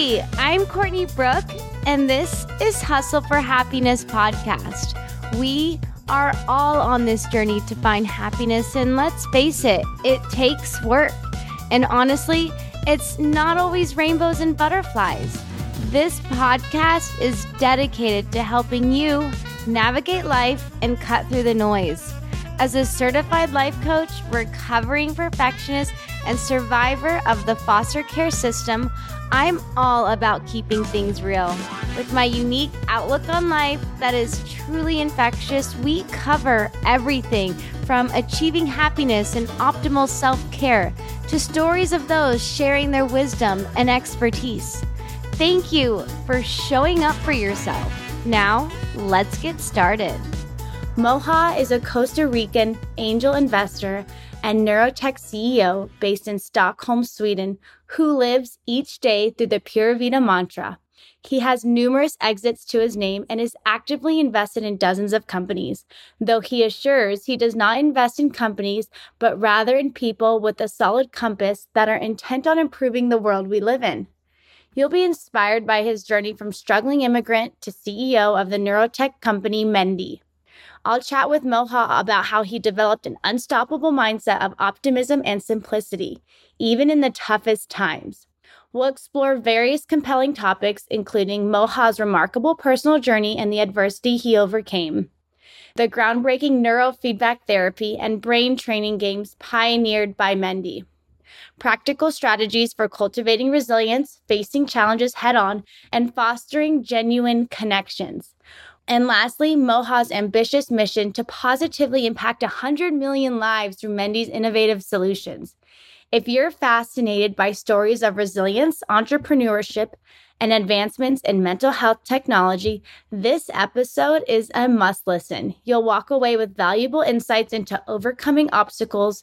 Hey, I'm Courtney Brooke, and this is Hustle for Happiness podcast. We are all on this journey to find happiness, and let's face it, it takes work. And honestly, it's not always rainbows and butterflies. This podcast is dedicated to helping you navigate life and cut through the noise. As a certified life coach, recovering perfectionist, and survivor of the foster care system, I'm all about keeping things real. With my unique outlook on life that is truly infectious, we cover everything from achieving happiness and optimal self care to stories of those sharing their wisdom and expertise. Thank you for showing up for yourself. Now, let's get started. Moha is a Costa Rican angel investor and neurotech CEO based in Stockholm, Sweden, who lives each day through the Vida mantra. He has numerous exits to his name and is actively invested in dozens of companies, though he assures he does not invest in companies, but rather in people with a solid compass that are intent on improving the world we live in. You'll be inspired by his journey from struggling immigrant to CEO of the neurotech company Mendi. I'll chat with Moha about how he developed an unstoppable mindset of optimism and simplicity, even in the toughest times. We'll explore various compelling topics, including Moha's remarkable personal journey and the adversity he overcame, the groundbreaking neurofeedback therapy and brain training games pioneered by Mendi. practical strategies for cultivating resilience, facing challenges head on, and fostering genuine connections. And lastly, Moha's ambitious mission to positively impact 100 million lives through Mendi's innovative solutions. If you're fascinated by stories of resilience, entrepreneurship, and advancements in mental health technology, this episode is a must listen. You'll walk away with valuable insights into overcoming obstacles,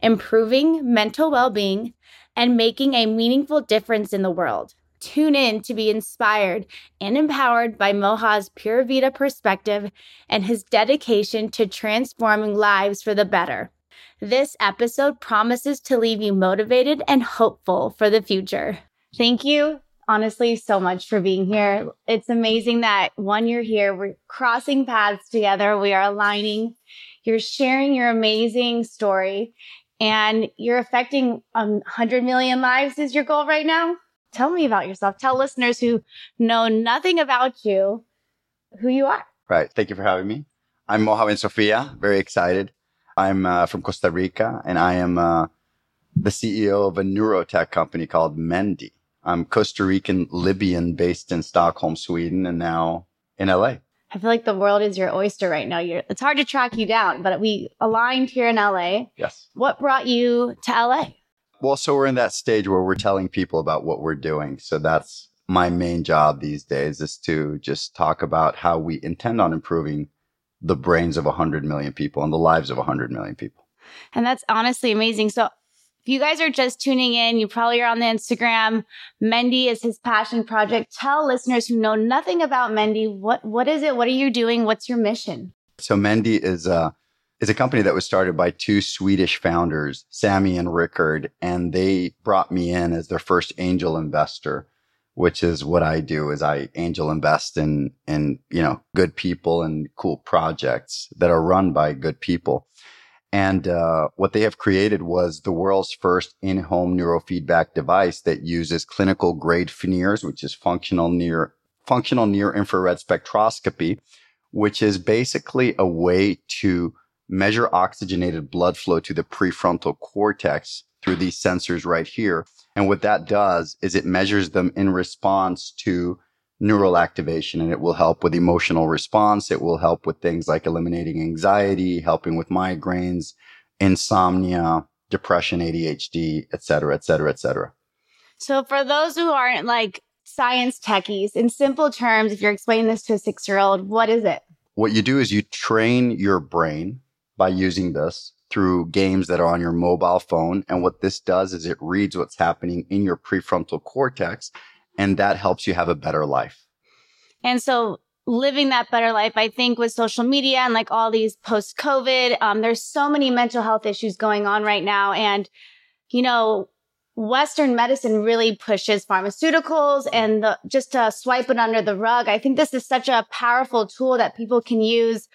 improving mental well being, and making a meaningful difference in the world. Tune in to be inspired and empowered by Moha's Pura Vida perspective and his dedication to transforming lives for the better. This episode promises to leave you motivated and hopeful for the future. Thank you, honestly, so much for being here. It's amazing that one, you're here, we're crossing paths together, we are aligning, you're sharing your amazing story, and you're affecting um, 100 million lives is your goal right now? Tell me about yourself. Tell listeners who know nothing about you who you are. Right. Thank you for having me. I'm Moha Bensofia. Very excited. I'm uh, from Costa Rica and I am uh, the CEO of a neurotech company called Mendi. I'm Costa Rican Libyan based in Stockholm, Sweden, and now in LA. I feel like the world is your oyster right now. You're, it's hard to track you down, but we aligned here in LA. Yes. What brought you to LA? Well, so we're in that stage where we're telling people about what we're doing. So that's my main job these days is to just talk about how we intend on improving the brains of 100 million people and the lives of 100 million people. And that's honestly amazing. So if you guys are just tuning in, you probably are on the Instagram. Mendi is his passion project. Tell listeners who know nothing about Mendi, what, what is it? What are you doing? What's your mission? So Mendi is a is a company that was started by two Swedish founders, Sammy and Rickard, and they brought me in as their first angel investor, which is what I do is I angel invest in, in, you know, good people and cool projects that are run by good people. And uh, what they have created was the world's first in-home neurofeedback device that uses clinical grade FNIRS, which is functional near functional near infrared spectroscopy, which is basically a way to measure oxygenated blood flow to the prefrontal cortex through these sensors right here. And what that does is it measures them in response to neural activation and it will help with emotional response. It will help with things like eliminating anxiety, helping with migraines, insomnia, depression, ADHD, et cetera, et cetera, et cetera. So for those who aren't like science techies, in simple terms, if you're explaining this to a six year old, what is it? What you do is you train your brain by using this through games that are on your mobile phone. And what this does is it reads what's happening in your prefrontal cortex, and that helps you have a better life. And so living that better life, I think with social media and like all these post COVID, um, there's so many mental health issues going on right now. And, you know, Western medicine really pushes pharmaceuticals and the, just to swipe it under the rug. I think this is such a powerful tool that people can use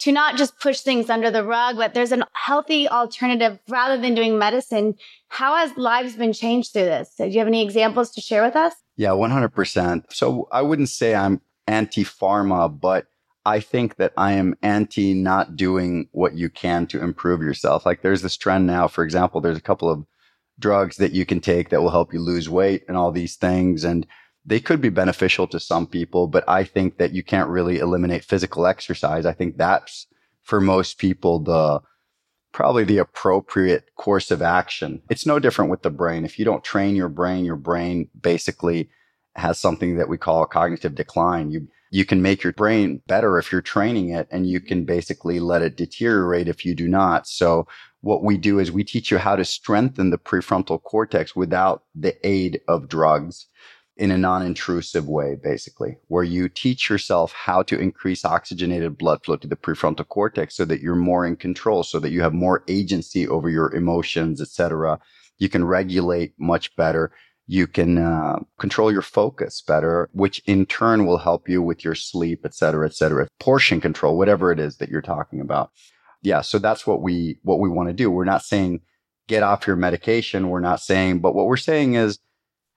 to not just push things under the rug, but there's a healthy alternative rather than doing medicine. How has lives been changed through this? Do you have any examples to share with us? Yeah, 100%. So I wouldn't say I'm anti pharma, but I think that I am anti not doing what you can to improve yourself. Like there's this trend now, for example, there's a couple of drugs that you can take that will help you lose weight and all these things. And they could be beneficial to some people, but I think that you can't really eliminate physical exercise. I think that's for most people the probably the appropriate course of action. It's no different with the brain. If you don't train your brain, your brain basically has something that we call cognitive decline. You you can make your brain better if you're training it and you can basically let it deteriorate if you do not. So what we do is we teach you how to strengthen the prefrontal cortex without the aid of drugs in a non-intrusive way, basically, where you teach yourself how to increase oxygenated blood flow to the prefrontal cortex so that you're more in control, so that you have more agency over your emotions, etc. You can regulate much better. You can uh, control your focus better, which in turn will help you with your sleep, etc., etc. Portion control, whatever it is that you're talking about. Yeah, so that's what we what we want to do. We're not saying get off your medication. We're not saying, but what we're saying is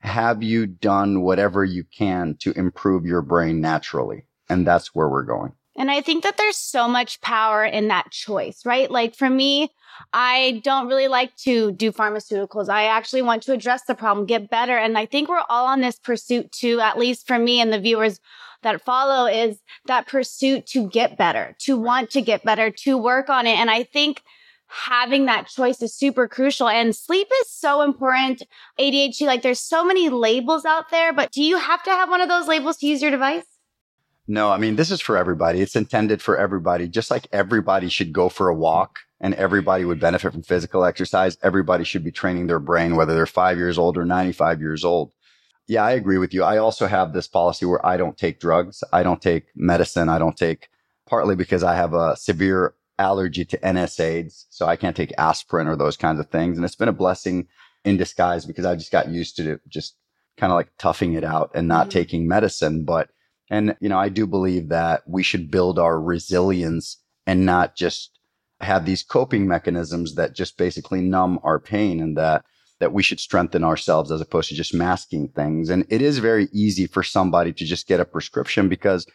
have you done whatever you can to improve your brain naturally? And that's where we're going. And I think that there's so much power in that choice, right? Like for me, I don't really like to do pharmaceuticals. I actually want to address the problem, get better. And I think we're all on this pursuit too, at least for me and the viewers that follow is that pursuit to get better, to want to get better, to work on it. And I think having that choice is super crucial and sleep is so important. ADHD, like there's so many labels out there, but do you have to have one of those labels to use your device? No, I mean, this is for everybody. It's intended for everybody. Just like everybody should go for a walk and everybody would benefit from physical exercise, everybody should be training their brain, whether they're five years old or 95 years old. Yeah, I agree with you. I also have this policy where I don't take drugs. I don't take medicine. I don't take partly because I have a severe allergy to NSAIDs, so I can't take aspirin or those kinds of things. And it's been a blessing in disguise because I just got used to just kind of like toughing it out and not mm-hmm. taking medicine. But, and, you know, I do believe that we should build our resilience and not just have these coping mechanisms that just basically numb our pain and that that we should strengthen ourselves as opposed to just masking things. And it is very easy for somebody to just get a prescription because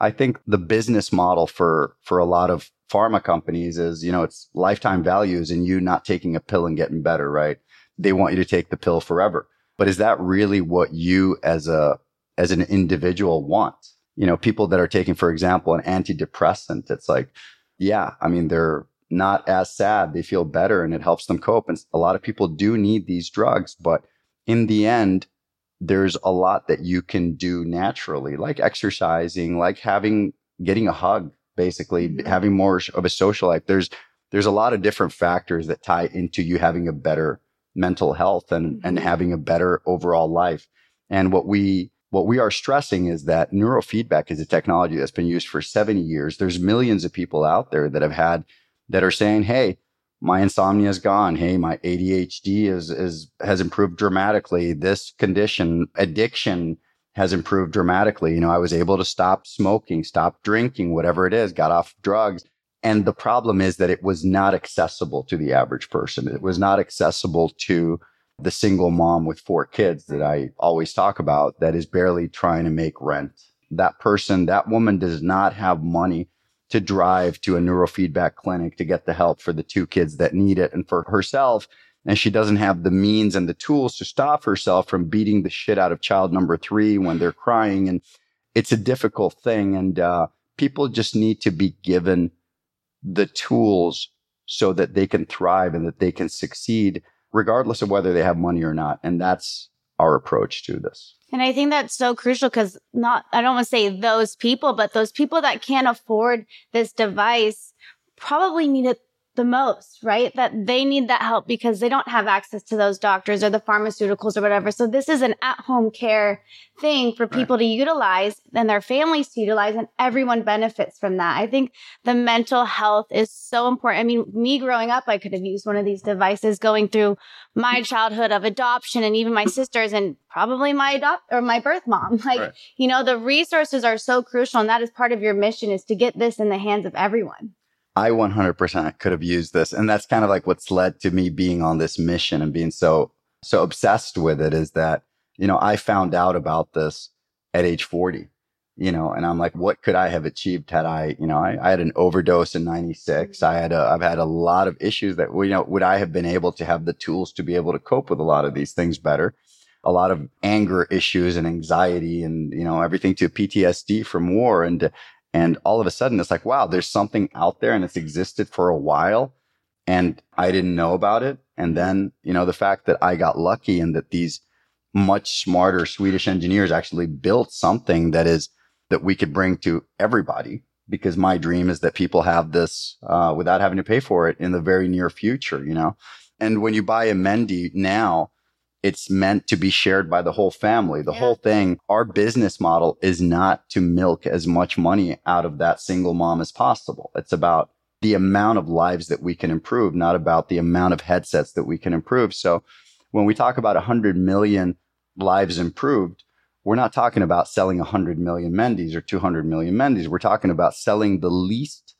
I think the business model for for a lot of pharma companies is, you know, it's lifetime values and you not taking a pill and getting better, right? They want you to take the pill forever. But is that really what you as a, as an individual want? You know, people that are taking, for example, an antidepressant, it's like, yeah, I mean, they're not as sad. They feel better and it helps them cope. And a lot of people do need these drugs, but in the end, there's a lot that you can do naturally, like exercising, like having, getting a hug, basically mm-hmm. having more of a social life. There's there's a lot of different factors that tie into you having a better mental health and mm-hmm. and having a better overall life. And what we what we are stressing is that neurofeedback is a technology that's been used for 70 years. There's millions of people out there that have had that are saying, "Hey, my insomnia is gone. Hey, my ADHD is is has improved dramatically. This condition, addiction, has improved dramatically. You know, I was able to stop smoking, stop drinking, whatever it is, got off drugs. And the problem is that it was not accessible to the average person. It was not accessible to the single mom with four kids that I always talk about that is barely trying to make rent. That person, that woman does not have money to drive to a neurofeedback clinic to get the help for the two kids that need it. And for herself, and she doesn't have the means and the tools to stop herself from beating the shit out of child number three when they're crying. And it's a difficult thing. And uh, people just need to be given the tools so that they can thrive and that they can succeed, regardless of whether they have money or not. And that's our approach to this. And I think that's so crucial because not, I don't want to say those people, but those people that can't afford this device probably need it the most, right? That they need that help because they don't have access to those doctors or the pharmaceuticals or whatever. So this is an at home care thing for people right. to utilize and their families to utilize and everyone benefits from that. I think the mental health is so important. I mean, me growing up, I could have used one of these devices going through my mm. childhood of adoption and even my sisters and probably my adopt or my birth mom. Like, right. you know, the resources are so crucial and that is part of your mission is to get this in the hands of everyone. I 100% could have used this. And that's kind of like what's led to me being on this mission and being so, so obsessed with it is that, you know, I found out about this at age 40, you know, and I'm like, what could I have achieved had I, you know, I, I had an overdose in 96. Mm-hmm. I had a, I've had a lot of issues that, you know, would I have been able to have the tools to be able to cope with a lot of these things better? A lot of anger issues and anxiety and, you know, everything to PTSD from war and, and all of a sudden it's like, wow, there's something out there and it's existed for a while and I didn't know about it. And then, you know, the fact that I got lucky and that these much smarter Swedish engineers actually built something that is, that we could bring to everybody because my dream is that people have this, uh, without having to pay for it in the very near future, you know? And when you buy a Mendi now, it's meant to be shared by the whole family. The yeah. whole thing, our business model is not to milk as much money out of that single mom as possible. It's about the amount of lives that we can improve, not about the amount of headsets that we can improve. So when we talk about 100 million lives improved, we're not talking about selling 100 million Mendis or 200 million Mendis. We're talking about selling the least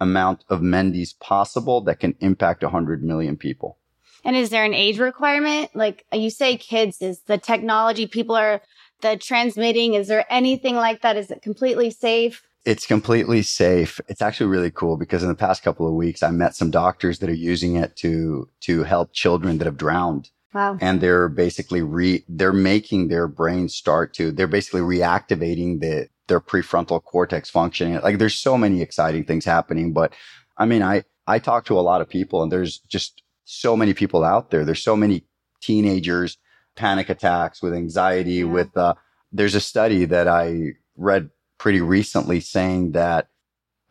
amount of Mendis possible that can impact 100 million people. And is there an age requirement? Like you say, kids, is the technology people are the transmitting? Is there anything like that? Is it completely safe? It's completely safe. It's actually really cool because in the past couple of weeks, I met some doctors that are using it to, to help children that have drowned. Wow. And they're basically re, they're making their brain start to, they're basically reactivating the, their prefrontal cortex functioning. Like there's so many exciting things happening, but I mean, I, I talk to a lot of people and there's just so many people out there. There's so many teenagers, panic attacks with anxiety, yeah. with, uh, there's a study that I read pretty recently saying that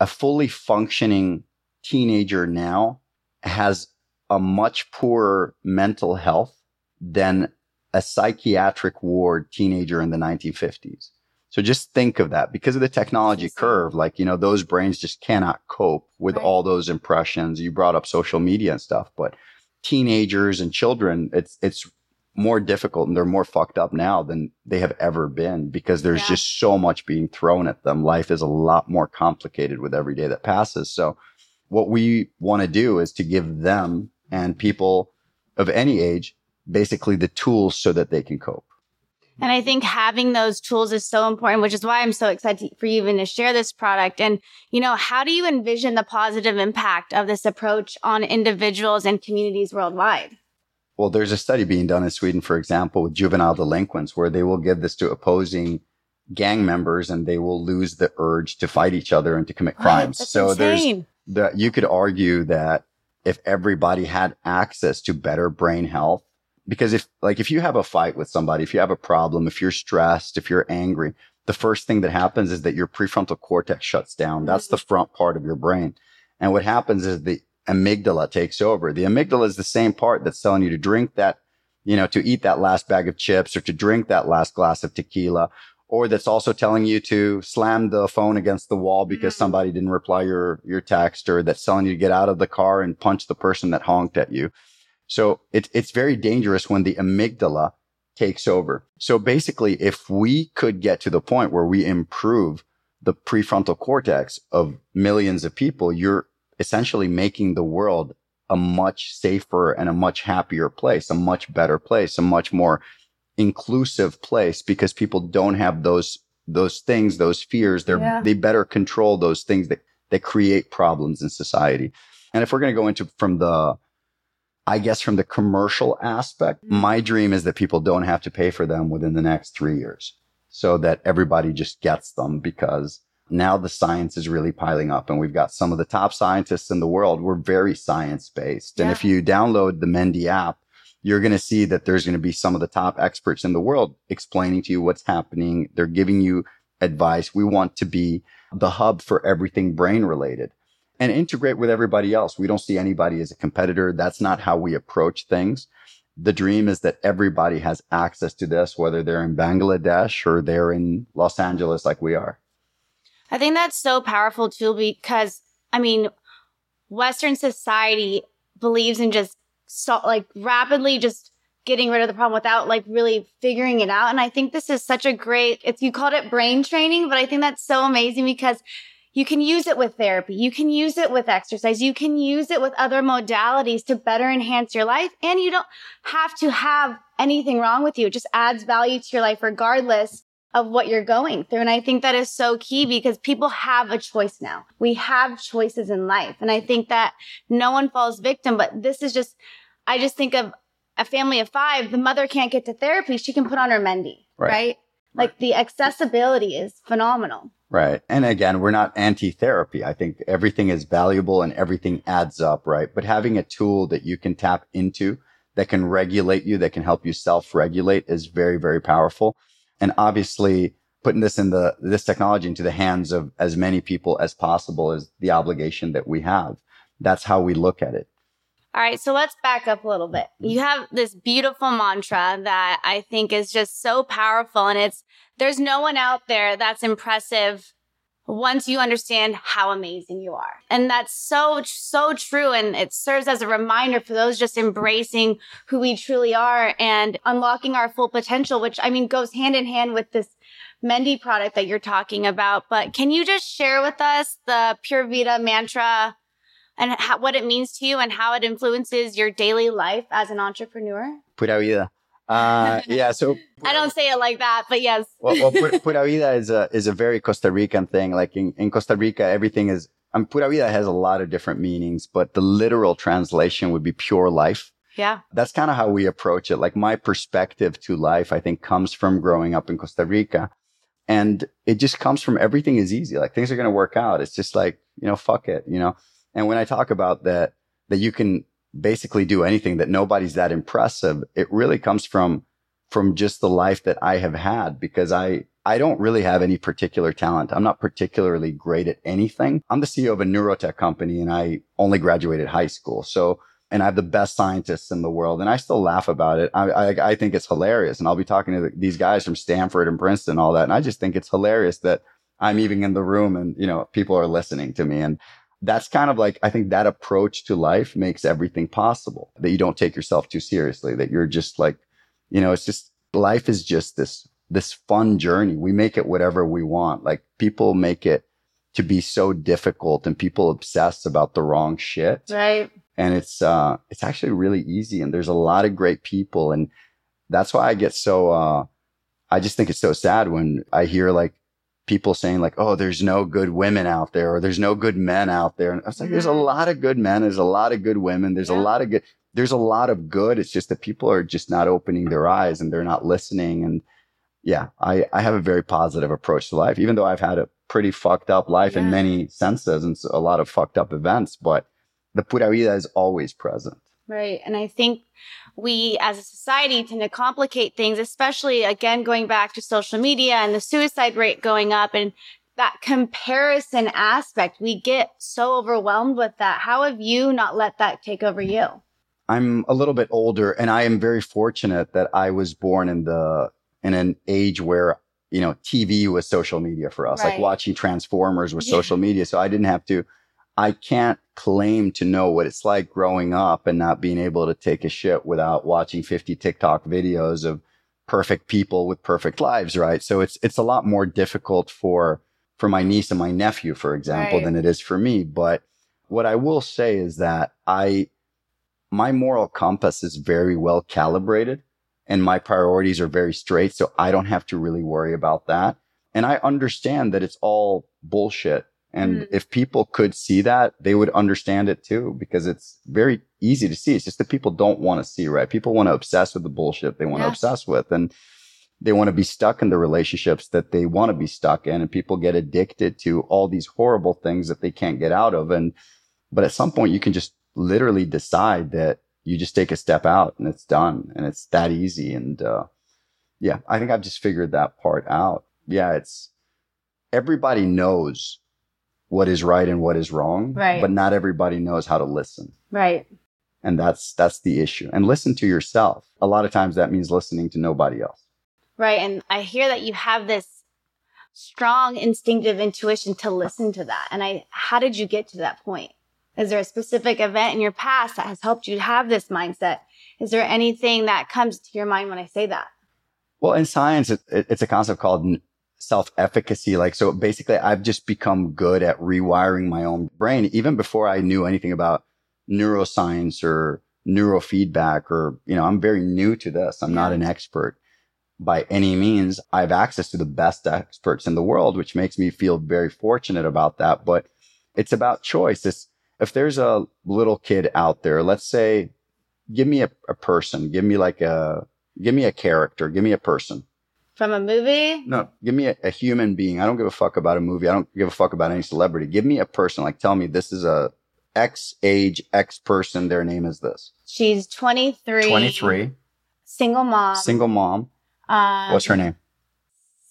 a fully functioning teenager now has a much poorer mental health than a psychiatric ward teenager in the 1950s. So just think of that because of the technology curve. Like, you know, those brains just cannot cope with right. all those impressions. You brought up social media and stuff, but teenagers and children, it's, it's more difficult and they're more fucked up now than they have ever been because there's yeah. just so much being thrown at them. Life is a lot more complicated with every day that passes. So what we want to do is to give them and people of any age basically the tools so that they can cope. And I think having those tools is so important, which is why I'm so excited for you even to share this product. And, you know, how do you envision the positive impact of this approach on individuals and communities worldwide? Well, there's a study being done in Sweden, for example, with juvenile delinquents, where they will give this to opposing gang members and they will lose the urge to fight each other and to commit crimes. Right, so insane. there's the, you could argue that if everybody had access to better brain health, because if like if you have a fight with somebody, if you have a problem, if you're stressed, if you're angry, the first thing that happens is that your prefrontal cortex shuts down. That's the mm-hmm. front part of your brain. And what happens is the amygdala takes over. The amygdala is the same part that's telling you to drink that, you know, to eat that last bag of chips or to drink that last glass of tequila, or that's also telling you to slam the phone against the wall because mm-hmm. somebody didn't reply your, your text or that's telling you to get out of the car and punch the person that honked at you. So it, it's very dangerous when the amygdala takes over. So basically, if we could get to the point where we improve the prefrontal cortex of millions of people, you're essentially making the world a much safer and a much happier place, a much better place, a much more inclusive place because people don't have those, those things, those fears. They're, yeah. they better control those things that, that create problems in society. And if we're going to go into from the, I guess from the commercial aspect, mm-hmm. my dream is that people don't have to pay for them within the next three years so that everybody just gets them because now the science is really piling up and we've got some of the top scientists in the world. We're very science based. Yeah. And if you download the Mendi app, you're going to see that there's going to be some of the top experts in the world explaining to you what's happening. They're giving you advice. We want to be the hub for everything brain related. And integrate with everybody else. We don't see anybody as a competitor. That's not how we approach things. The dream is that everybody has access to this, whether they're in Bangladesh or they're in Los Angeles like we are. I think that's so powerful too, because I mean, Western society believes in just so, like rapidly just getting rid of the problem without like really figuring it out. And I think this is such a great, it's, you called it brain training, but I think that's so amazing because you can use it with therapy. You can use it with exercise. You can use it with other modalities to better enhance your life. And you don't have to have anything wrong with you. It just adds value to your life regardless of what you're going through. And I think that is so key because people have a choice now. We have choices in life. And I think that no one falls victim, but this is just, I just think of a family of five. The mother can't get to therapy. She can put on her Mendi, right? right? Like the accessibility is phenomenal. Right. And again, we're not anti therapy. I think everything is valuable and everything adds up, right? But having a tool that you can tap into that can regulate you, that can help you self regulate is very, very powerful. And obviously putting this in the, this technology into the hands of as many people as possible is the obligation that we have. That's how we look at it. All right, so let's back up a little bit. You have this beautiful mantra that I think is just so powerful and it's there's no one out there that's impressive once you understand how amazing you are. And that's so, so true. And it serves as a reminder for those just embracing who we truly are and unlocking our full potential, which I mean goes hand in hand with this Mendi product that you're talking about. But can you just share with us the Pura Vida mantra and how, what it means to you and how it influences your daily life as an entrepreneur? Pura vida. Uh, yeah. So I don't say it like that, but yes. well, well pura, vida is a is a very Costa Rican thing. Like in, in Costa Rica, everything is. Um, pura vida has a lot of different meanings, but the literal translation would be pure life. Yeah. That's kind of how we approach it. Like my perspective to life, I think comes from growing up in Costa Rica. And it just comes from everything is easy. Like things are going to work out. It's just like, you know, fuck it, you know? And when I talk about that, that you can basically do anything that nobody's that impressive, it really comes from, from just the life that I have had because I, I don't really have any particular talent. I'm not particularly great at anything. I'm the CEO of a neurotech company and I only graduated high school. So, and I have the best scientists in the world and I still laugh about it. I, I, I think it's hilarious. And I'll be talking to these guys from Stanford and Princeton and all that. And I just think it's hilarious that I'm even in the room and, you know, people are listening to me. And that's kind of like, I think that approach to life makes everything possible that you don't take yourself too seriously, that you're just like, you know, it's just life is just this, this fun journey. We make it whatever we want. Like people make it to be so difficult and people obsess about the wrong shit. Right. And it's, uh, it's actually really easy. And there's a lot of great people. And that's why I get so, uh, I just think it's so sad when I hear like people saying like, "Oh, there's no good women out there," or "There's no good men out there." And I was like, "There's a mm-hmm. lot of good men. There's a lot of good women. There's yeah. a lot of good. There's a lot of good. It's just that people are just not opening their eyes and they're not listening." And yeah, I I have a very positive approach to life, even though I've had a pretty fucked up life yeah. in many senses and a lot of fucked up events. But the pura vida is always present. Right. And I think we as a society tend to complicate things, especially again, going back to social media and the suicide rate going up and that comparison aspect. We get so overwhelmed with that. How have you not let that take over you? I'm a little bit older and I am very fortunate that I was born in the, in an age where you know, TV was social media for us, right. like watching Transformers was yeah. social media. So I didn't have to I can't claim to know what it's like growing up and not being able to take a shit without watching 50 TikTok videos of perfect people with perfect lives, right? So it's it's a lot more difficult for for my niece and my nephew, for example, right. than it is for me. But what I will say is that I my moral compass is very well calibrated and my priorities are very straight. So I don't have to really worry about that. And I understand that it's all bullshit and mm. if people could see that, they would understand it too, because it's very easy to see. It's just that people don't want to see, right? People want to obsess with the bullshit they want to obsess with. And they want to be stuck in the relationships that they want to be stuck in. And people get addicted to all these horrible things that they can't get out of. And, but at some point you can just literally decide that you just take a step out and it's done and it's that easy. And, uh, yeah, I think I've just figured that part out. Yeah, it's everybody knows what is right and what is wrong. Right. But not everybody knows how to listen. Right. And that's that's the issue. And listen to yourself. A lot of times that means listening to nobody else. Right. And I hear that you have this strong instinctive intuition to listen to that. And I how did you get to that point? Is there a specific event in your past that has helped you have this mindset? Is there anything that comes to your mind when I say that? Well, in science, it, it, it's a concept called self efficacy. Like, so basically, I've just become good at rewiring my own brain, even before I knew anything about neuroscience or neurofeedback, or, you know, I'm very new to this. I'm not an expert by any means. I have access to the best experts in the world, which makes me feel very fortunate about that. But it's about choice. It's, if there's a little kid out there, let's say, give me a, a person, give me like a, give me a character, give me a person. From a movie? No, give me a, a, human being. I don't give a fuck about a movie. I don't give a fuck about any celebrity. Give me a person. Like, tell me this is a X age, X person. Their name is this. She's 23. 23. Single mom. Single mom. Um, What's her name?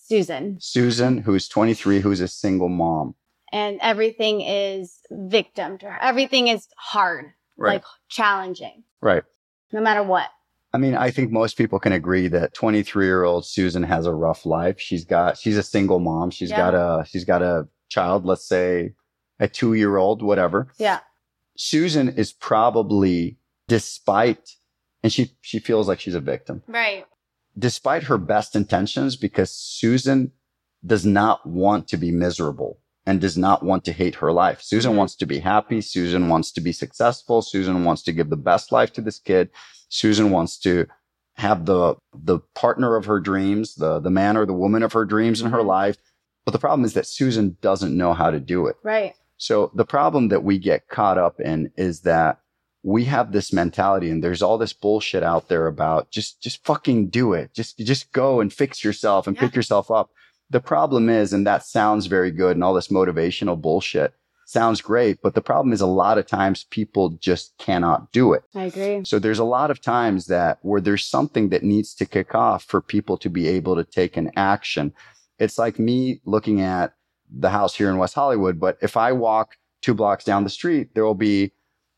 Susan. Susan, who's 23, who's a single mom. And everything is victim to her. Everything is hard, Right. like challenging, Right. no matter what. I mean, I think most people can agree that 23 year old Susan has a rough life. She's got, she's a single mom. She's Yeah. got a, she's got a child, let's say a two year old, whatever. Yeah. Susan is probably, despite, and she, she feels like she's a victim, Right. despite her best intentions, because Susan does not want to be miserable and does not want to hate her life. Susan Mhm. wants to be happy. Susan wants to be successful. Susan wants to give the best life to this kid. Susan wants to have the, the partner of her dreams, the, the man or the woman of her dreams in her life. But the problem is that Susan doesn't know how to do it. Right. So the problem that we get caught up in is that we have this mentality and there's all this bullshit out there about just, just fucking do it. Just, just go and fix yourself and Yeah. pick yourself up. The problem is, and that sounds very good and all this motivational bullshit sounds great. But the problem is a lot of times people just cannot do it. I agree. So there's a lot of times that where there's something that needs to kick off for people to be able to take an action. It's like me looking at the house here in West Hollywood, but if I walk two blocks down the street, there will be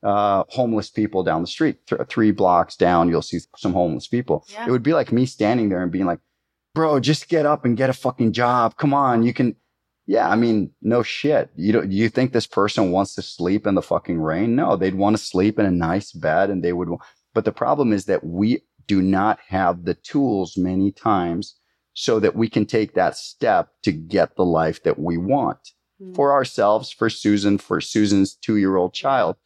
uh, homeless people down the street. Th- three blocks down, you'll see some homeless people. Yeah. It would be like me standing there and being like, bro, just get up and get a fucking job. Come on. You can. Yeah. I mean, no shit. You don't, you think this person wants to sleep in the fucking rain? No, they'd want to sleep in a nice bed and they would. But the problem is that we do not have the tools many times so that we can take that step to get the life that we want Mm. for ourselves, for Susan, for Susan's two year old child.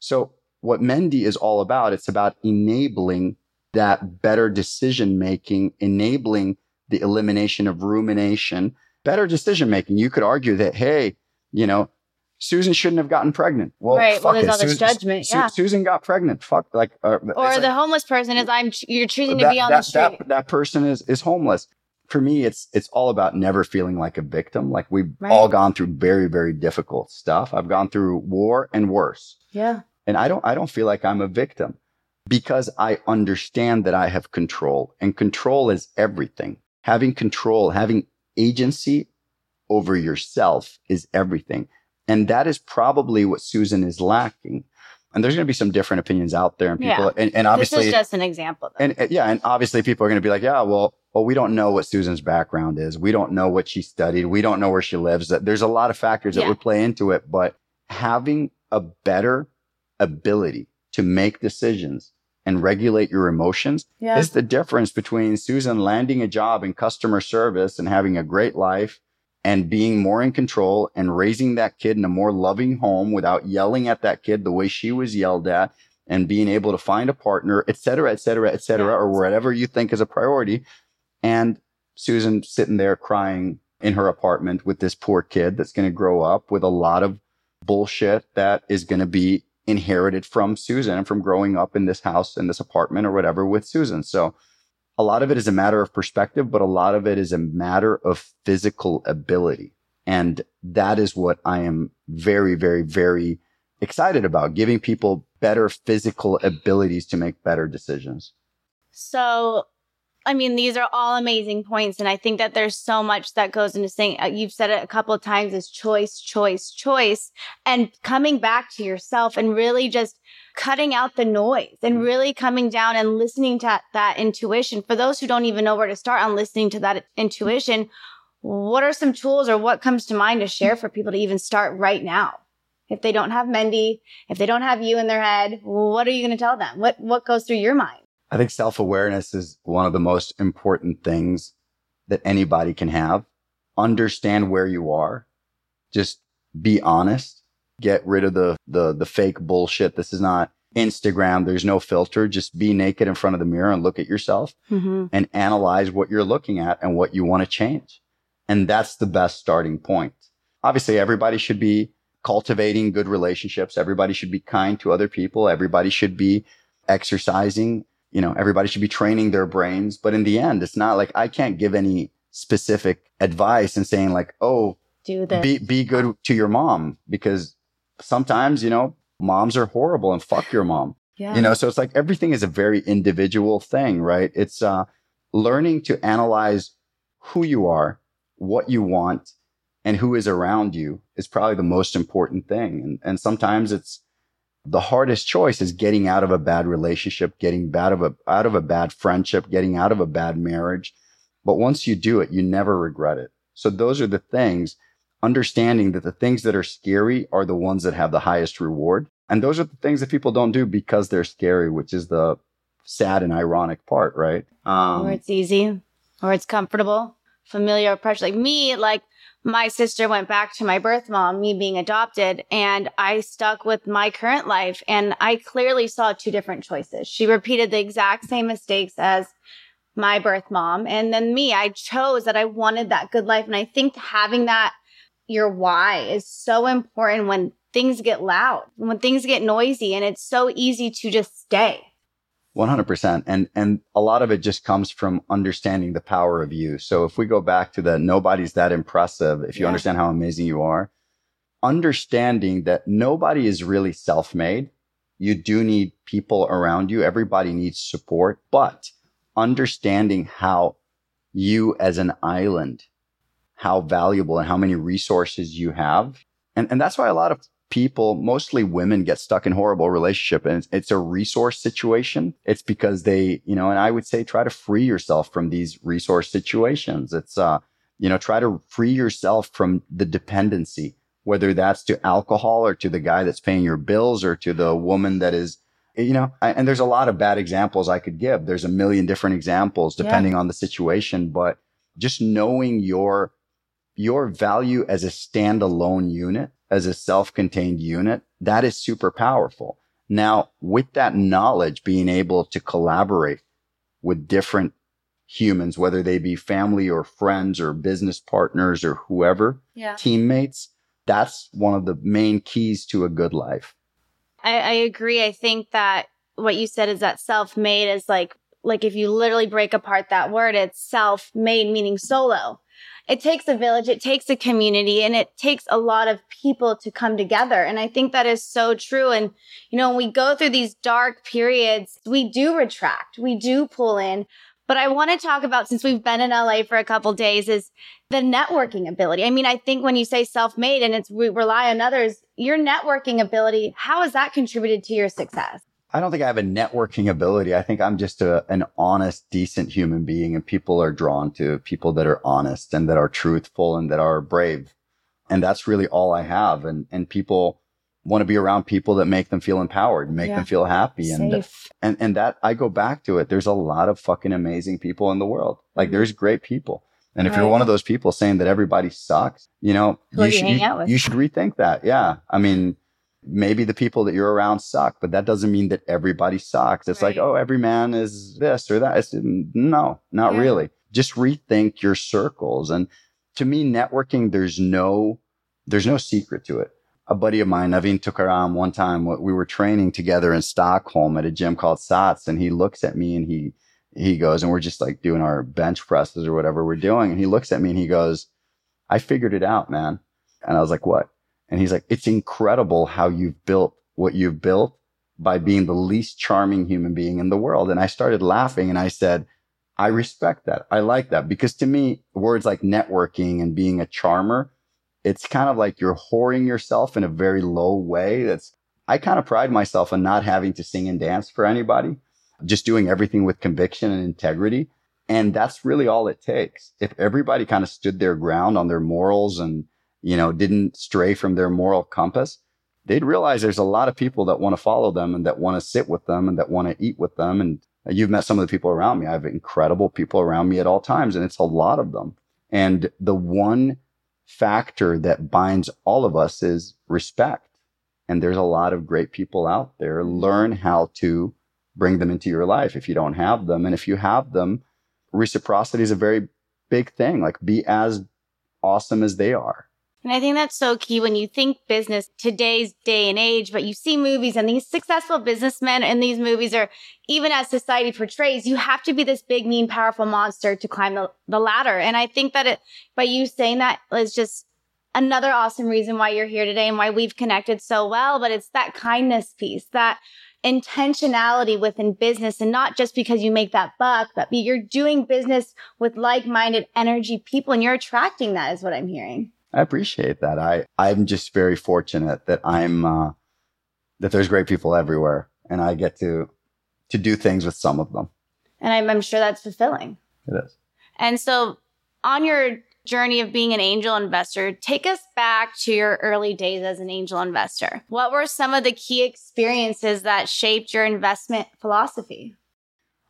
So what Mendi is all about, it's about enabling that better decision making, enabling the elimination of rumination, better decision making. You could argue that, hey, you know, Susan shouldn't have gotten pregnant. Well, Right, well, fuck there's it. all this Susan- judgment, yeah. Susan got pregnant. Fuck, like, uh, Or the like- homeless person is I'm you're choosing to be on that, the street. That, that person is, is homeless. For me, it's, it's all about never feeling like a victim. Like we've Right. all gone through very, very difficult stuff. I've gone through war and worse. yeah. And I don't, I don't feel like I'm a victim because I understand that I have control and control is everything. Having control, having agency over yourself is everything. And that is probably what Susan is lacking. And there's going to be some different opinions out there and people, Yeah. and, and obviously, this is just an example. Though. and yeah, and obviously people are going to be like, yeah, well, well, we don't know what Susan's background is. We don't know what she studied. We don't know where she lives. There's a lot of factors that Yeah. would play into it, but having a better ability to make decisions and regulate your emotions yeah. is the difference between Susan landing a job in customer service and having a great life and being more in control and raising that kid in a more loving home without yelling at that kid the way she was yelled at and being able to find a partner, et cetera, et cetera, et cetera, Yeah. or whatever you think is a priority. And Susan sitting there crying in her apartment with this poor kid that's going to grow up with a lot of bullshit that is going to be inherited from Susan from growing up in this house, in this apartment or whatever with Susan. So a lot of it is a matter of perspective, but a lot of it is a matter of physical ability. And that is what I am very, very, very excited about giving people better physical abilities to make better decisions. So I mean, these are all amazing points. And I think that there's so much that goes into saying, uh, you've said it a couple of times is choice, choice, choice, and coming back to yourself and really just cutting out the noise and mm-hmm. really coming down and listening to that intuition. For those who don't even know where to start on listening to that intuition, what are some tools or what comes to mind to share for people to even start right now? If they don't have Mendi, if they don't have you in their head, what are you going to tell them? What, what goes through your mind? I think self awareness is one of the most important things that anybody can have. Understand where you are. Just be honest. Get rid of the, the, the fake bullshit. This is not Instagram. There's no filter. Just be naked in front of the mirror and look at yourself mm-hmm. and analyze what you're looking at and what you want to change. And that's the best starting point. Obviously, everybody should be cultivating good relationships. Everybody should be kind to other people. Everybody should be exercising. You know, everybody should be training their brains. But in the end, it's not like I can't give any specific advice and saying like, oh, do this. Be, be good to your mom because sometimes, you know, moms are horrible and fuck your mom. Yeah. You know, so it's like everything is a very individual thing, right? It's uh, learning to analyze who you are, what you want, and who is around you is probably the most important thing. And, and sometimes it's the hardest choice is getting out of a bad relationship, getting bad of a, out of a bad friendship, getting out of a bad marriage. But once you do it, you never regret it. So those are the things, understanding that the things that are scary are the ones that have the highest reward. And those are the things that people don't do because they're scary, which is the sad and ironic part, right? Um, or it's easy or it's comfortable, familiar pressure. Like me, like my sister went back to my birth mom, me being adopted, and I stuck with my current life. And I clearly saw two different choices. She repeated the exact same mistakes as my birth mom. And then me, I chose that I wanted that good life. And I think having that, your why is so important when things get loud, when things get noisy, and it's so easy to just stay. 100%. And, and a lot of it just comes from understanding the power of you. So if we go back to the nobody's that impressive, if you yeah. understand how amazing you are, understanding that nobody is really self made. You do need people around you. Everybody needs support, but understanding how you as an island, how valuable and how many resources you have. And, and that's why a lot of people, mostly women, get stuck in horrible relationship and it's, it's, a resource situation. It's because they, you know, and I would say try to free yourself from these resource situations. It's, uh, you know, try to free yourself from the dependency, whether that's to alcohol or to the guy that's paying your bills or to the woman that is, you know, I, and there's a lot of bad examples I could give. There's a million different examples depending yeah. on the situation, but just knowing your, your value as a standalone unit as a self-contained unit, that is super powerful. Now, with that knowledge, being able to collaborate with different humans, whether they be family or friends or business partners or whoever, yeah. teammates, that's one of the main keys to a good life. I, I agree. I think that what you said is that self-made is like, like if you literally break apart that word, it's self-made meaning solo it takes a village, it takes a community, and it takes a lot of people to come together. And I think that is so true. And, you know, when we go through these dark periods, we do retract, we do pull in. But I want to talk about, since we've been in LA for a couple days, is the networking ability. I mean, I think when you say self made and it's we rely on others, your networking ability, how has that contributed to your success? I don't think I have a networking ability. I think I'm just a, an honest, decent human being and people are drawn to people that are honest and that are truthful and that are brave. And that's really all I have. And, and people want to be around people that make them feel empowered, make yeah. them feel happy. And, and, and that I go back to it. There's a lot of fucking amazing people in the world. Like mm-hmm. there's great people. And if right. you're one of those people saying that everybody sucks, you know, you, should, you, you should rethink that. Yeah. I mean, maybe the people that you're around suck, but that doesn't mean that everybody sucks. It's right. like, oh, every man is this or that. It's, no, not yeah. really. Just rethink your circles. And to me, networking, there's no, there's no secret to it. A buddy of mine, Naveen Tukaram, one time we were training together in Stockholm at a gym called Sats, and he looks at me and he he goes, and we're just like doing our bench presses or whatever we're doing, and he looks at me and he goes, "I figured it out, man." And I was like, "What?" And he's like, it's incredible how you've built what you've built by being the least charming human being in the world. And I started laughing and I said, I respect that. I like that because to me, words like networking and being a charmer, it's kind of like you're whoring yourself in a very low way. That's, I kind of pride myself on not having to sing and dance for anybody, just doing everything with conviction and integrity. And that's really all it takes. If everybody kind of stood their ground on their morals and, you know, didn't stray from their moral compass, they'd realize there's a lot of people that want to follow them and that want to sit with them and that want to eat with them. And you've met some of the people around me. I have incredible people around me at all times, and it's a lot of them. And the one factor that binds all of us is respect. And there's a lot of great people out there. Learn how to bring them into your life if you don't have them. And if you have them, reciprocity is a very big thing. Like be as awesome as they are. And I think that's so key when you think business today's day and age, but you see movies and these successful businessmen in these movies are even as society portrays, you have to be this big, mean, powerful monster to climb the, the ladder. And I think that it, by you saying that is just another awesome reason why you're here today and why we've connected so well. But it's that kindness piece, that intentionality within business and not just because you make that buck, but you're doing business with like-minded energy people and you're attracting that is what I'm hearing. I appreciate that. I, I'm just very fortunate that I'm, uh, that there's great people everywhere and I get to, to do things with some of them. And I'm, I'm sure that's fulfilling. It is. And so on your journey of being an angel investor, take us back to your early days as an angel investor. What were some of the key experiences that shaped your investment philosophy?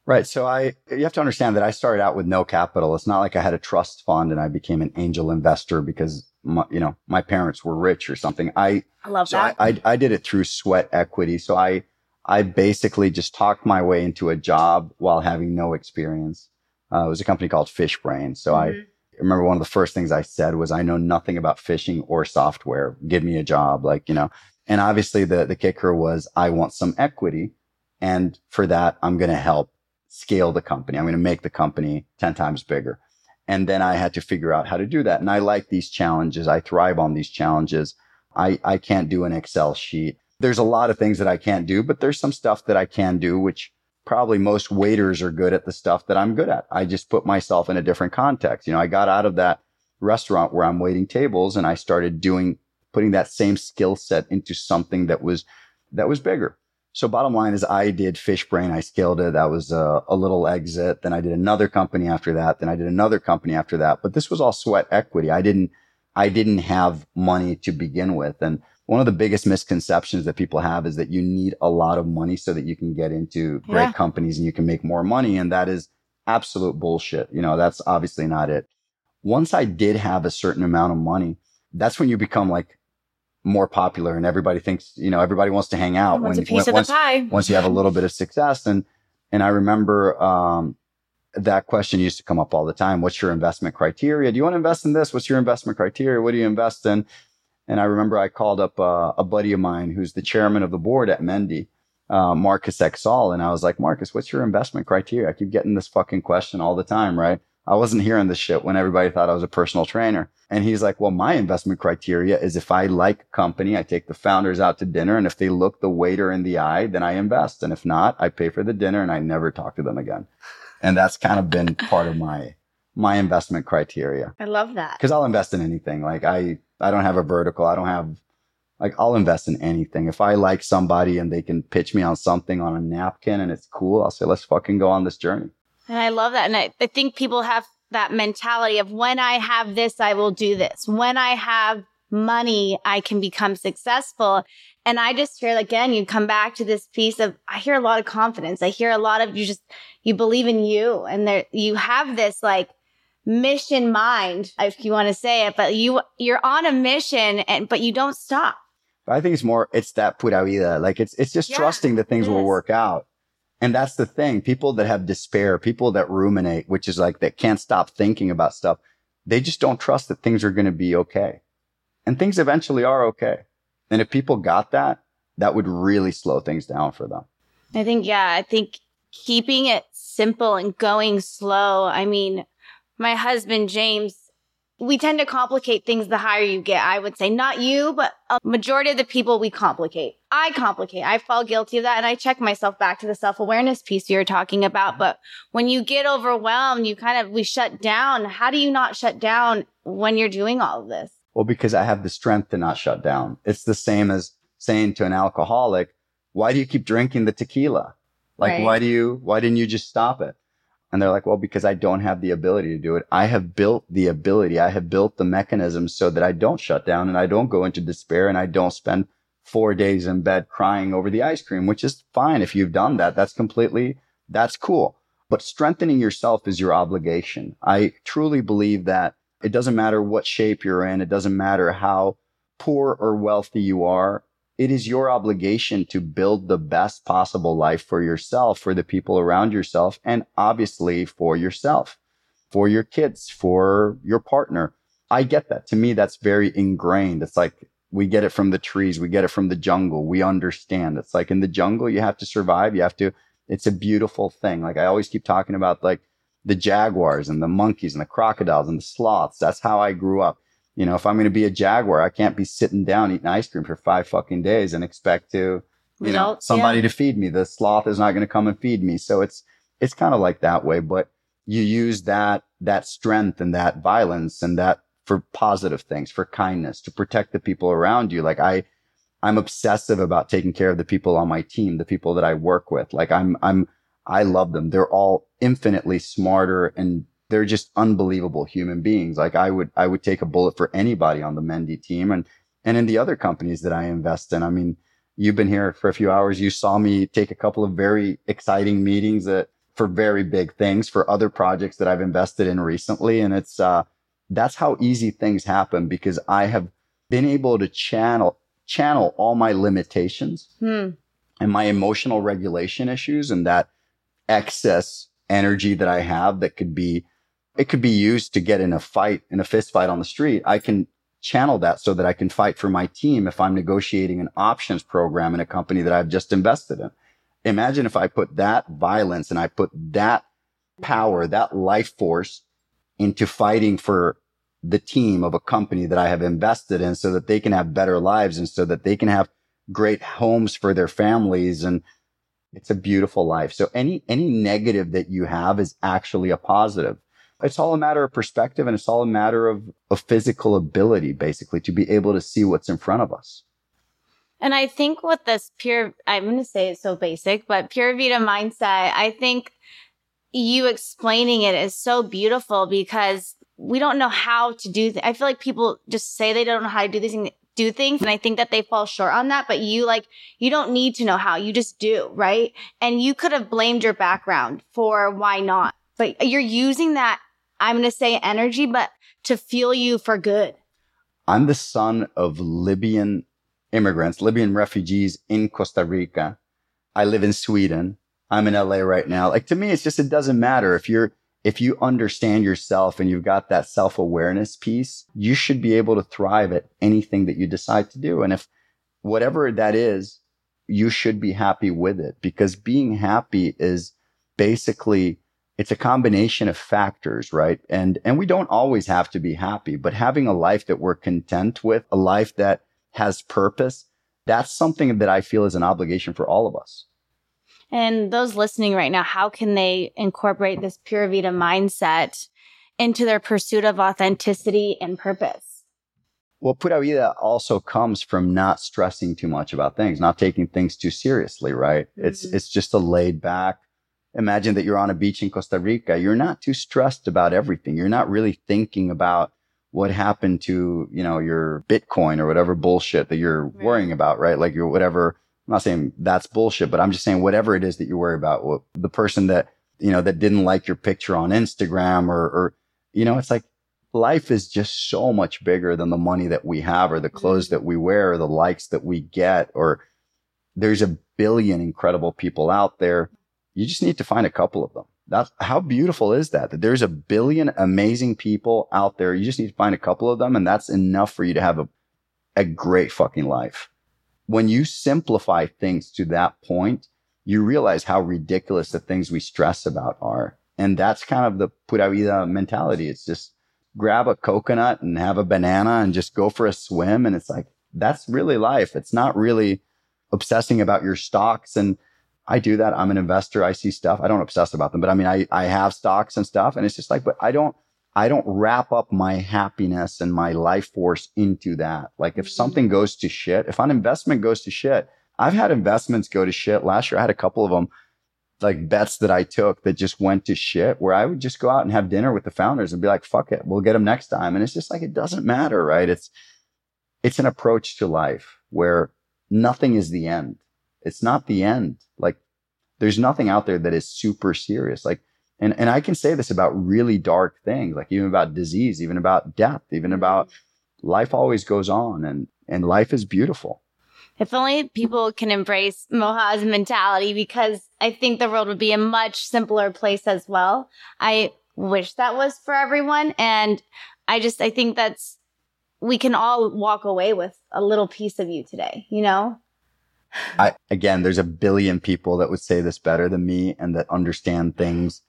Right. So I, you have to understand that I started out with no capital. It's not like I had a trust fund and I became an angel investor because my, you know, my parents were rich or something. I, I love so that. I, I, I did it through sweat equity. So I, I basically just talked my way into a job while having no experience. Uh, it was a company called Fishbrain. So mm-hmm. I remember one of the first things I said was, I know nothing about fishing or software. Give me a job. Like, you know, and obviously the, the kicker was I want some equity. And for that, I'm going to help scale the company. I'm going to make the company 10 times bigger. And then I had to figure out how to do that. And I like these challenges. I thrive on these challenges. I, I can't do an Excel sheet. There's a lot of things that I can't do, but there's some stuff that I can do, which probably most waiters are good at the stuff that I'm good at. I just put myself in a different context. You know, I got out of that restaurant where I'm waiting tables and I started doing, putting that same skill set into something that was, that was bigger. So bottom line is I did Fishbrain. I scaled it. That was a, a, little exit. Then I did another company after that. Then I did another company after that. But this was all sweat equity. I didn't, I didn't have money to begin with. And one of the biggest misconceptions that people have is that you need a lot of money so that you can get into great yeah. companies and you can make more money. And that is absolute bullshit. You know, that's obviously not it. Once I did have a certain amount of money, that's when you become like more popular and everybody thinks, you know, everybody wants to hang out when, when once, once you have a little bit of success. And, and I remember, um, that question used to come up all the time. What's your investment criteria? Do you want to invest in this? What's your investment criteria? What do you invest in? And I remember I called up uh, a buddy of mine who's the chairman of the board at Mendi, uh, Marcus Exall. And I was like, Marcus, what's your investment criteria? I keep getting this fucking question all the time, right? I wasn't hearing this shit when everybody thought I was a personal trainer. And he's like, well, my investment criteria is if I like a company, I take the founders out to dinner. And if they look the waiter in the eye, then I invest. And if not, I pay for the dinner and I never talk to them again. And that's kind of been part of my, my investment criteria. I love that. Cause I'll invest in anything. Like I, I don't have a vertical. I don't have, like, I'll invest in anything. If I like somebody and they can pitch me on something on a napkin and it's cool, I'll say, let's fucking go on this journey. And I love that. And I, I think people have that mentality of when I have this, I will do this. When I have money, I can become successful. And I just hear again, you come back to this piece of, I hear a lot of confidence. I hear a lot of you just, you believe in you and there, you have this like mission mind, if you want to say it, but you, you're on a mission and, but you don't stop. I think it's more, it's that pura vida. Like it's, it's just yeah, trusting that things will work out. And that's the thing. People that have despair, people that ruminate, which is like that can't stop thinking about stuff. They just don't trust that things are going to be okay. And things eventually are okay. And if people got that, that would really slow things down for them. I think, yeah, I think keeping it simple and going slow. I mean, my husband, James, we tend to complicate things the higher you get. I would say not you, but a majority of the people we complicate. I complicate. I fall guilty of that. And I check myself back to the self awareness piece you were talking about. But when you get overwhelmed, you kind of, we shut down. How do you not shut down when you're doing all of this? Well, because I have the strength to not shut down. It's the same as saying to an alcoholic, why do you keep drinking the tequila? Like, right. why do you, why didn't you just stop it? And they're like, well, because I don't have the ability to do it. I have built the ability. I have built the mechanisms so that I don't shut down and I don't go into despair and I don't spend four days in bed crying over the ice cream, which is fine. If you've done that, that's completely, that's cool. But strengthening yourself is your obligation. I truly believe that it doesn't matter what shape you're in. It doesn't matter how poor or wealthy you are it is your obligation to build the best possible life for yourself, for the people around yourself, and obviously for yourself, for your kids, for your partner. I get that. To me, that's very ingrained. It's like we get it from the trees. We get it from the jungle. We understand. It's like in the jungle, you have to survive. You have to, it's a beautiful thing. Like I always keep talking about like the jaguars and the monkeys and the crocodiles and the sloths. That's how I grew up. You know, if I'm going to be a Jaguar, I can't be sitting down eating ice cream for five fucking days and expect to, you know, somebody yeah. to feed me. The sloth is not going to come and feed me. So it's, it's kind of like that way, but you use that, that strength and that violence and that for positive things, for kindness, to protect the people around you. Like I, I'm obsessive about taking care of the people on my team, the people that I work with. Like I'm, I'm, I love them. They're all infinitely smarter and they're just unbelievable human beings. Like I would, I would take a bullet for anybody on the Mendi team and, and in the other companies that I invest in. I mean, you've been here for a few hours. You saw me take a couple of very exciting meetings that for very big things for other projects that I've invested in recently. And it's, uh, that's how easy things happen because I have been able to channel, channel all my limitations hmm. and my emotional regulation issues and that excess energy that I have that could be it could be used to get in a fight, in a fist fight on the street. I can channel that so that I can fight for my team if I'm negotiating an options program in a company that I've just invested in. Imagine if I put that violence and I put that power, that life force into fighting for the team of a company that I have invested in so that they can have better lives and so that they can have great homes for their families and it's a beautiful life. So any any negative that you have is actually a positive. It's all a matter of perspective and it's all a matter of, of physical ability, basically, to be able to see what's in front of us. And I think with this pure, I'm going to say it's so basic, but Pura Vida mindset, I think you explaining it is so beautiful because we don't know how to do. Th- I feel like people just say they don't know how to do these things, do things, and I think that they fall short on that. But you like, you don't need to know how. You just do, right? And you could have blamed your background for why not, but you're using that I'm going to say energy, but to fuel you for good. I'm the son of Libyan immigrants, Libyan refugees in Costa Rica. I live in Sweden. I'm in LA right now. Like to me, it's just, it doesn't matter if you're, if you understand yourself and you've got that self awareness piece, you should be able to thrive at anything that you decide to do. And if whatever that is, you should be happy with it because being happy is basically it's a combination of factors, right? And, and we don't always have to be happy, but having a life that we're content with, a life that has purpose, that's something that I feel is an obligation for all of us. And those listening right now, how can they incorporate this Pura Vida mindset into their pursuit of authenticity and purpose? Well, Pura Vida also comes from not stressing too much about things, not taking things too seriously, right? Mm-hmm. It's, it's just a laid back, imagine that you're on a beach in Costa Rica. You're not too stressed about everything. You're not really thinking about what happened to, you know, your Bitcoin or whatever bullshit that you're right. worrying about, right? Like your whatever, I'm not saying that's bullshit, but I'm just saying whatever it is that you worry about, what, the person that, you know, that didn't like your picture on Instagram or, or, you know, it's like life is just so much bigger than the money that we have or the clothes that we wear or the likes that we get or there's a billion incredible people out there you just need to find a couple of them. That's how beautiful is that? That there's a billion amazing people out there. You just need to find a couple of them and that's enough for you to have a, a great fucking life. When you simplify things to that point, you realize how ridiculous the things we stress about are. And that's kind of the pura vida mentality. It's just grab a coconut and have a banana and just go for a swim. And it's like, that's really life. It's not really obsessing about your stocks. And I do that. I'm an investor. I see stuff. I don't obsess about them, but I mean, I, I have stocks and stuff. And it's just like, but I don't, I don't wrap up my happiness and my life force into that. Like if mm-hmm. something goes to shit, if an investment goes to shit, I've had investments go to shit. Last year I had a couple of them, like bets that I took that just went to shit where I would just go out and have dinner with the founders and be like, fuck it, we'll get them next time. And it's just like, it doesn't matter, right? It's, it's an approach to life where nothing is the end. It's not the end. Like there's nothing out there that is super serious. Like and, and I can say this about really dark things, like even about disease, even about death, even mm-hmm. about life always goes on and, and life is beautiful. If only people can embrace Moha's mentality because I think the world would be a much simpler place as well. I wish that was for everyone. And I just, I think that's, we can all walk away with a little piece of you today, you know? I, again, there's a billion people that would say this better than me and that understand things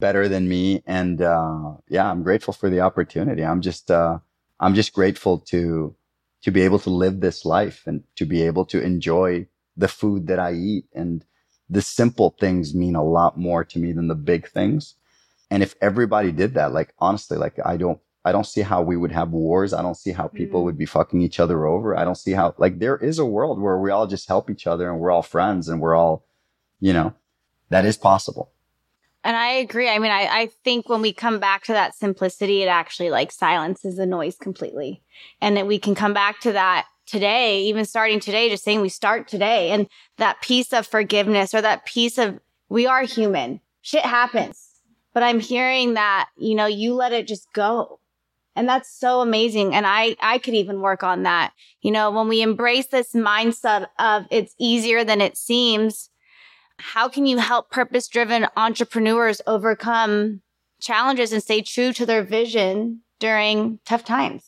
better than me. And uh, yeah, I'm grateful for the opportunity. I'm just uh, I'm just grateful to to be able to live this life and to be able to enjoy the food that I eat. And the simple things mean a lot more to me than the big things. And if everybody did that, like honestly, like I don't I don't see how we would have wars. I don't see how people mm. would be fucking each other over. I don't see how like there is a world where we all just help each other and we're all friends and we're all, you know, that is possible. And I agree. I mean, I, I think when we come back to that simplicity, it actually like silences the noise completely. And that we can come back to that today, even starting today, just saying we start today. And that piece of forgiveness or that piece of we are human. Shit happens. But I'm hearing that, you know, you let it just go. And that's so amazing. And I, I could even work on that. You know, when we embrace this mindset of it's easier than it seems, how can you help purpose driven entrepreneurs overcome challenges and stay true to their vision during tough times?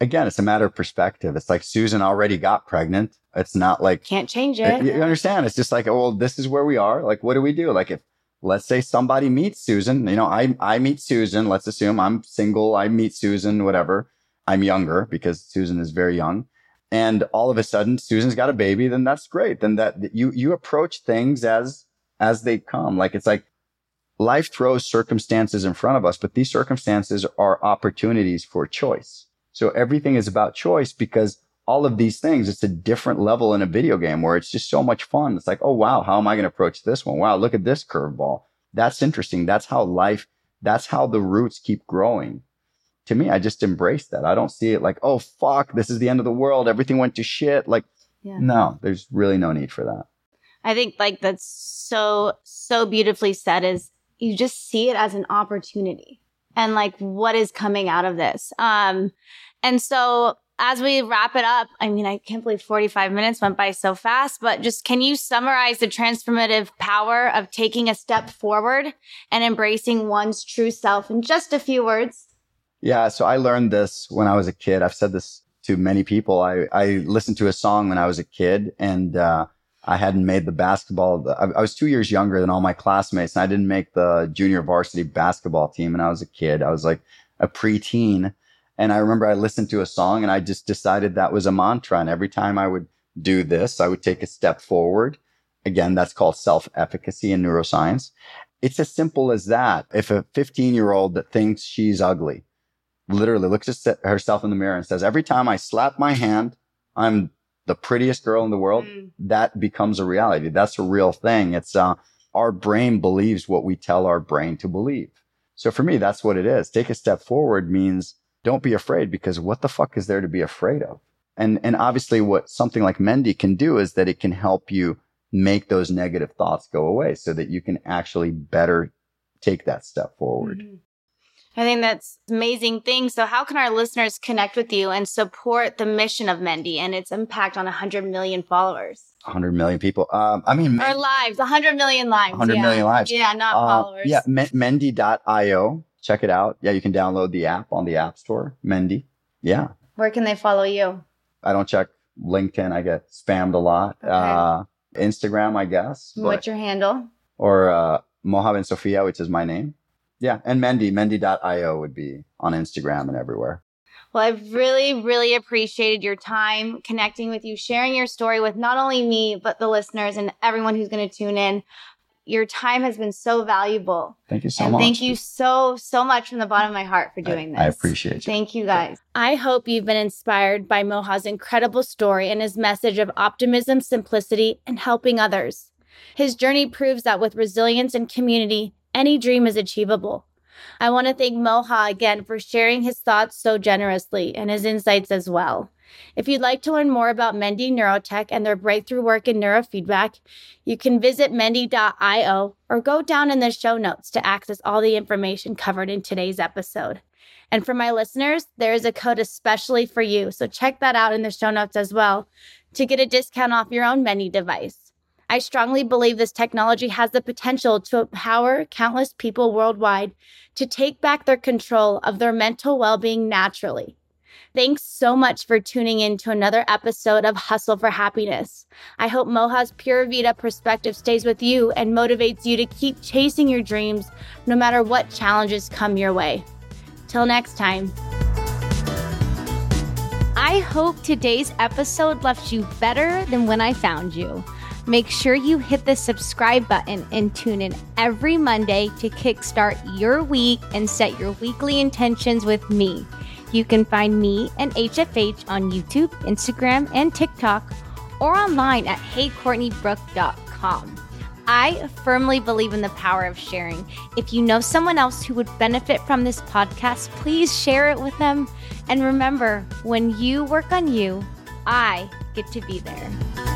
Again, it's a matter of perspective. It's like Susan already got pregnant. It's not like can't change it. You, understand? It's just like, oh, well, this is where we are. Like, what do we do? Like, if let's say somebody meets Susan, you know, I I meet Susan. Let's assume I'm single. I meet Susan. Whatever. I'm younger because Susan is very young and all of a sudden Susan's got a baby, then that's great. Then that you, you approach things as, as they come. Like it's like life throws circumstances in front of us, but these circumstances are opportunities for choice. So everything is about choice because all of these things, it's a different level in a video game where it's just so much fun. It's like, oh, wow, how am I going to approach this one? Wow, look at this curveball. That's interesting. That's how life, that's how the roots keep growing to me, I just embrace that. I don't see it like, oh, fuck, this is the end of the world. Everything went to shit. Like, yeah. no, there's really no need for that. I think like that's so, so beautifully said is you just see it as an opportunity and like what is coming out of this. Um, and so as we wrap it up, I mean, I can't believe 45 minutes went by so fast, but just can you summarize the transformative power of taking a step forward and embracing one's true self in just a few words? Yeah. So I learned this when I was a kid. I've said this to many people. I, I listened to a song when I was a kid and, uh, I hadn't made the basketball. I, was two years younger than all my classmates and I didn't make the junior varsity basketball team. And I was a kid. I was like a preteen. And I remember I listened to a song and I just decided that was a mantra. And every time I would do this, I would take a step forward. Again, that's called self efficacy in neuroscience. It's as simple as that. If a 15 year old that thinks she's ugly literally looks at herself in the mirror and says, every time I slap my hand, I'm the prettiest girl in the world. Mm. That becomes a reality. That's a real thing. It's, uh, our brain believes what we tell our brain to believe. So for me, that's what it is. Take a step forward means don't be afraid because what the fuck is there to be afraid of? And, and obviously what something like Mendi can do is that it can help you make those negative thoughts go away so that you can actually better take that step forward. Mm-hmm. I think that's amazing thing. So how can our listeners connect with you and support the mission of Mendi and its impact on 100 million followers? 100 million people. Um, I mean, our lives, 100 million lives. 100 yeah. million lives. Yeah, not uh, followers. Yeah, Mendi.io. Check it out. Yeah, you can download the app on the App Store. Mendi. Yeah. Where can they follow you? I don't check LinkedIn. I get spammed a lot. Okay. Uh, Instagram, I guess. What's your handle? Or uh, Bensofia, which is my name. Yeah. And Mendi, Mendi.io would be on Instagram and everywhere. Well, I've really, really appreciated your time connecting with you, sharing your story with not only me, but the listeners and everyone who's going to tune in. Your time has been so valuable. Thank you so and much. Thank you so, so much from the bottom of my heart for doing I, this. I appreciate you. Thank you guys. I hope you've been inspired by Moha's incredible story and his message of optimism, simplicity, and helping others. His journey proves that with resilience and community, any dream is achievable. I want to thank Moha again for sharing his thoughts so generously and his insights as well. If you'd like to learn more about Mendi Neurotech and their breakthrough work in neurofeedback, you can visit mendi.io or go down in the show notes to access all the information covered in today's episode. And for my listeners, there is a code especially for you, so check that out in the show notes as well to get a discount off your own Mendi device. I strongly believe this technology has the potential to empower countless people worldwide to take back their control of their mental well being naturally. Thanks so much for tuning in to another episode of Hustle for Happiness. I hope Moha's Pura Vida perspective stays with you and motivates you to keep chasing your dreams no matter what challenges come your way. Till next time. I hope today's episode left you better than when I found you. Make sure you hit the subscribe button and tune in every Monday to kickstart your week and set your weekly intentions with me. You can find me and HFH on YouTube, Instagram, and TikTok, or online at heycourtneybrooke.com. I firmly believe in the power of sharing. If you know someone else who would benefit from this podcast, please share it with them. And remember, when you work on you, I get to be there.